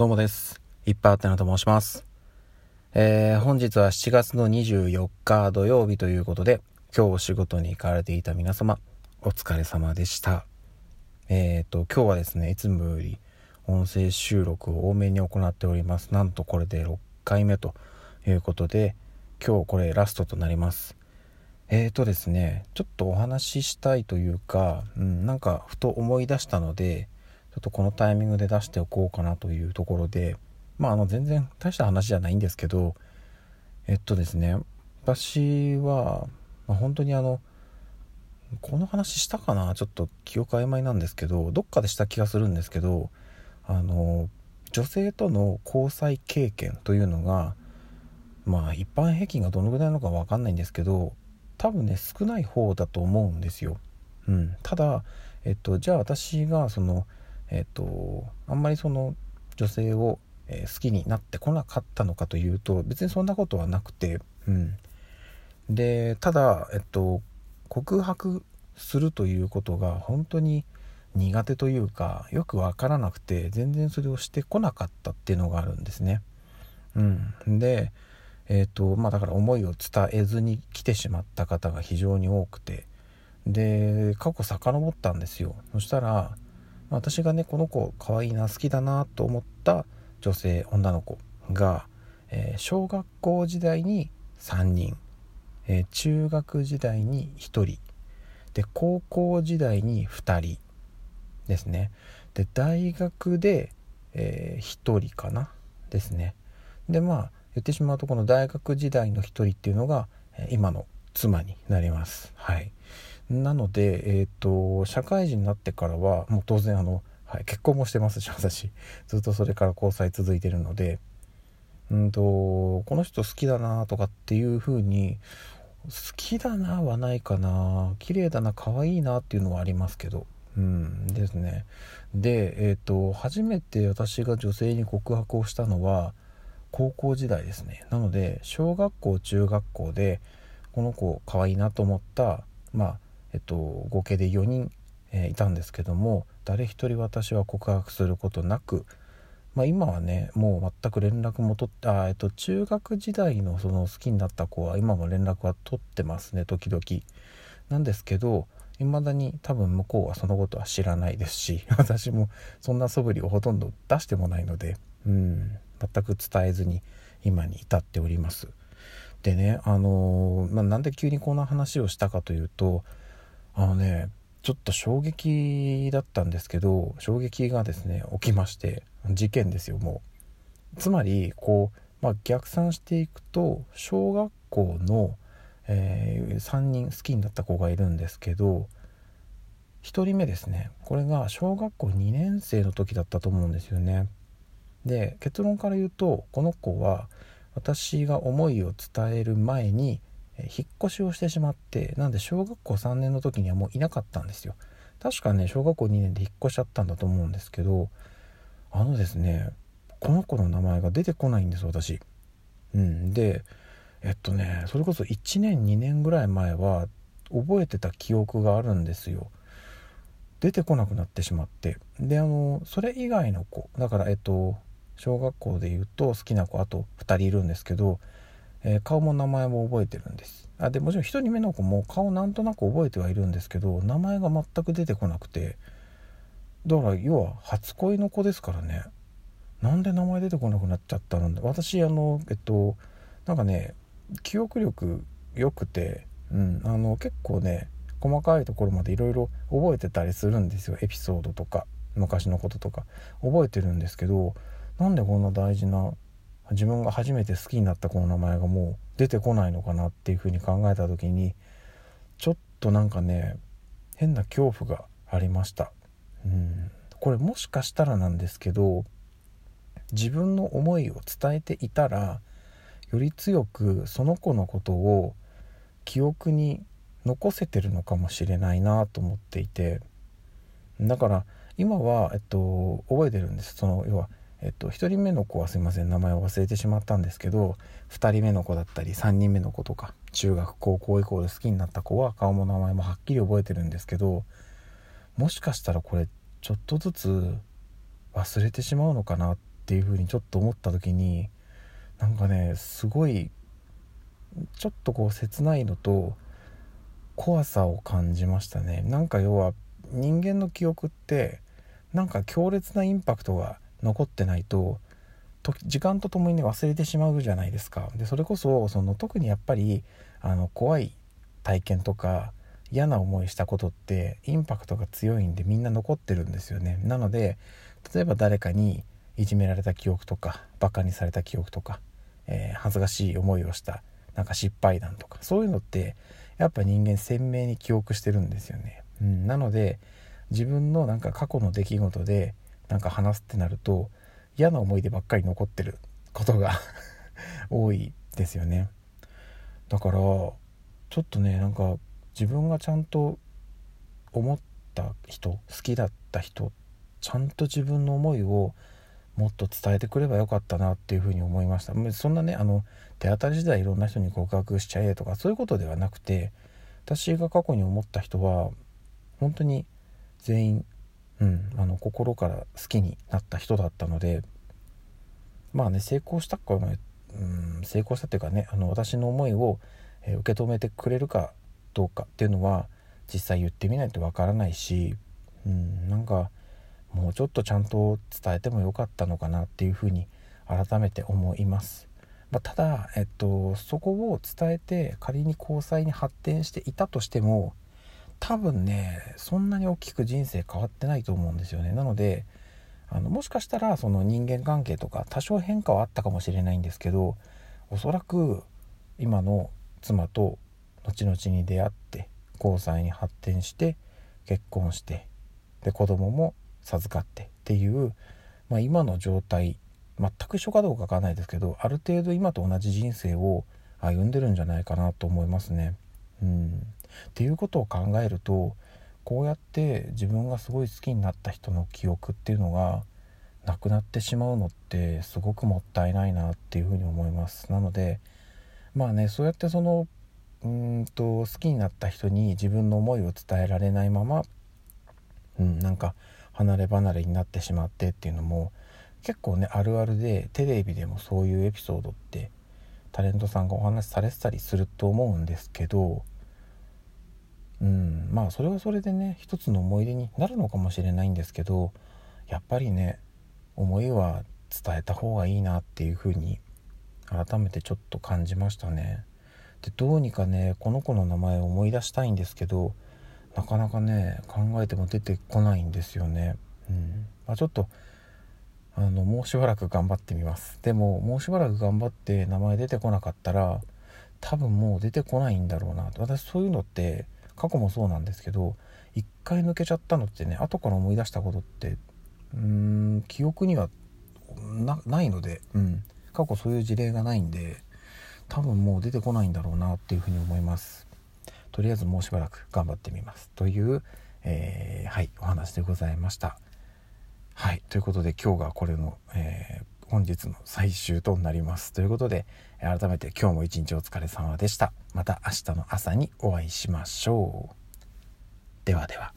どうもです。いっぱいあってなと申します。えー、本日は7月の24日土曜日ということで、今日お仕事に行かれていた皆様、お疲れ様でした。えっ、ー、と、今日はですね、いつもより音声収録を多めに行っております。なんとこれで6回目ということで、今日これラストとなります。えーとですね、ちょっとお話ししたいというか、うん、なんかふと思い出したので、ちょっとこのタイミングで出しておこうかなというところで、まあ、あの、全然大した話じゃないんですけど、えっとですね、私は、まあ、本当にあの、この話したかなちょっと記憶曖昧なんですけど、どっかでした気がするんですけど、あの、女性との交際経験というのが、まあ一般平均がどのぐらいなのか分かんないんですけど多分ね少ない方だと思うんですよ。うん、ただ、えっと、じゃあ私がそのえっ、とあんまりその女性を、好きになってこなかったのかというと別にそんなことはなくて、うん、でただ、えっと、告白するということが本当に苦手というかよく分からなくて全然それをしてこなかったっていうのがあるんですね。うん、でえっ、とまあだから思いを伝えずに来てしまった方が非常に多くてで過去遡ったんですよ。そしたら私がねこの子可愛いな好きだなと思った女性女の子が、えー、小学校時代に3人、えー、中学時代に1人で高校時代に2人ですね。で大学で、えー、1人かなですね。でまあ言ってしまうとこの大学時代の1人っていうのが今の妻になります。はい。なので、えっ、ー、と、社会人になってからは、もう当然あの、はい、結婚もしてますし、私。ずっとそれから交際続いてるので、うんと、この人好きだなとかっていう風に、好きだなはないかな。綺麗だな可愛いなっていうのはありますけど。うんですね。でえっ、ー、と初めて私が女性に告白をしたのは高校時代ですね。なので小学校中学校でこの子可愛いなと思ったまあえっと、合計で4人、えー、いたんですけども誰一人私は告白することなく、まあ、今はねもう全く連絡も取ってあ、えっと、中学時代のその好きになった子は今も連絡は取ってますね時々。なんですけど未だに多分向こうはそのことは知らないですし 私もそんな素振りをほとんど出してもないのでうん全く伝えずに今に至っております。でねあのー、まあ、なんで急にこんな話をしたかというとあのねちょっと衝撃だったんですけど衝撃がですね起きまして事件ですよもう。つまりこう、まあ、逆算していくと小学校の、えー、3人好きになった子がいるんですけど1人目ですね。これが小学校2年生の時だったと思うんですよね。で結論から言うとこの子は私が思いを伝える前に引っ越しをしてしまってなんで小学校3年の時にはもういなかったんですよ。確かね小学校2年で引っ越しちゃったんだと思うんですけどあのですねこの子の名前が出てこないんです私。うんでえっとねそれこそ1年2年ぐらい前は覚えてた記憶があるんですよ。出てこなくなってしまって。であのそれ以外の子だからえっと小学校で言うと好きな子あと2人いるんですけどえー、顔も名前も覚えてるんです。あでもちろん1人目の子も顔なんとなく覚えてはいるんですけど名前が全く出てこなくてだから要は初恋の子ですからね。なんで名前出てこなくなっちゃったの？私あのえっとなんかね記憶力良くて、うん、あの結構ね細かいところまでいろいろ覚えてたりするんですよ。エピソードとか昔のこととか。覚えてるんですけどなんでこんな大事な自分が初めて好きになった子の名前がもう出てこないのかなっていうふうに考えた時にちょっとなんかね変な恐怖がありました。うん。これもしかしたらなんですけど自分の思いを伝えていたらより強くその子のことを記憶に残せてるのかもしれないなと思っていて。だから今は、えっと、覚えてるんです。その要はえっと、1人目の子はすいません。名前を忘れてしまったんですけど2人目の子だったり3人目の子とか中学高校以降で好きになった子は顔も名前もはっきり覚えてるんですけどもしかしたらこれちょっとずつ忘れてしまうのかなっていうふうにちょっと思った時になんかねすごいちょっとこう切ないのと怖さを感じましたね。なんか要は人間の記憶ってなんか強烈なインパクトが残ってないと時間とともにね忘れてしまうじゃないですか。でそれこそその特にやっぱりあの怖い体験とか嫌な思いしたことってインパクトが強いんでみんな残ってるんですよね。なので例えば誰かにいじめられた記憶とかバカにされた記憶とか、えー、恥ずかしい思いをしたなんか失敗談とかそういうのってやっぱ人間鮮明に記憶してるんですよね、うん、なので自分のなんか過去の出来事でなんか話すってなると嫌な思い出ばっかり残ってることが 多いですよね。だからちょっとねなんか自分がちゃんと思った人好きだった人ちゃんと自分の思いをもっと伝えてくればよかったなっていうふうに思いました。そんなねあの手当たり次第いろんな人に告白しちゃえとかそういうことではなくて私が過去に思った人は本当に全員、うん、あの心から好きになった人だったのでまあね成功したか、うん、成功したっていうかねあの私の思いを、え受け止めてくれるかどうかっていうのは実際言ってみないとわからないし、うん、なんかもうちょっとちゃんと伝えてもよかったのかなっていうふうに改めて思います。まあ、ただ、えっと、そこを伝えて仮に交際に発展していたとしても多分ねそんなに大きく人生変わってないと思うんですよね。なのであのもしかしたらその人間関係とか多少変化はあったかもしれないんですけどおそらく今の妻と後々に出会って交際に発展して結婚してで子供も授かってっていう、まあ、今の状態全く一緒かどうかわかんないですけどある程度今と同じ人生を歩んでるんじゃないかなと思いますね。うん、っていうことを考えるとこうやって自分がすごい好きになった人の記憶っていうのがなくなってしまうのってすごくもったいないなっていうふうに思います。なのでまあねそうやってそのうんと好きになった人に自分の思いを伝えられないまま、うん、なんか離れ離れになってしまってっていうのも結構ねあるあるでテレビでもそういうエピソードってタレントさんがお話しされてたりすると思うんですけどうんまあそれはそれでね一つの思い出になるのかもしれないんですけどやっぱりね思いは伝えた方がいいなっていうふうに改めてちょっと感じましたね。でどうにかねこの子の名前を思い出したいんですけどなかなかね考えても出てこないんですよね。うんまあ、ちょっとあのもうしばらく頑張ってみますでももうしばらく頑張って名前出てこなかったら多分もう出てこないんだろうなと私そういうのって過去もそうなんですけど一回抜けちゃったのってね後から思い出したことってうーん記憶にはないので、うん、過去そういう事例がないんで多分もう出てこないんだろうなっていうふうに思います。とりあえずもうしばらく頑張ってみます。という、えー、はいお話でございました。はいということで今日がこれの、えー、本日の最終となります。ということで改めて今日も一日お疲れ様でした。また明日の朝にお会いしましょう。ではでは。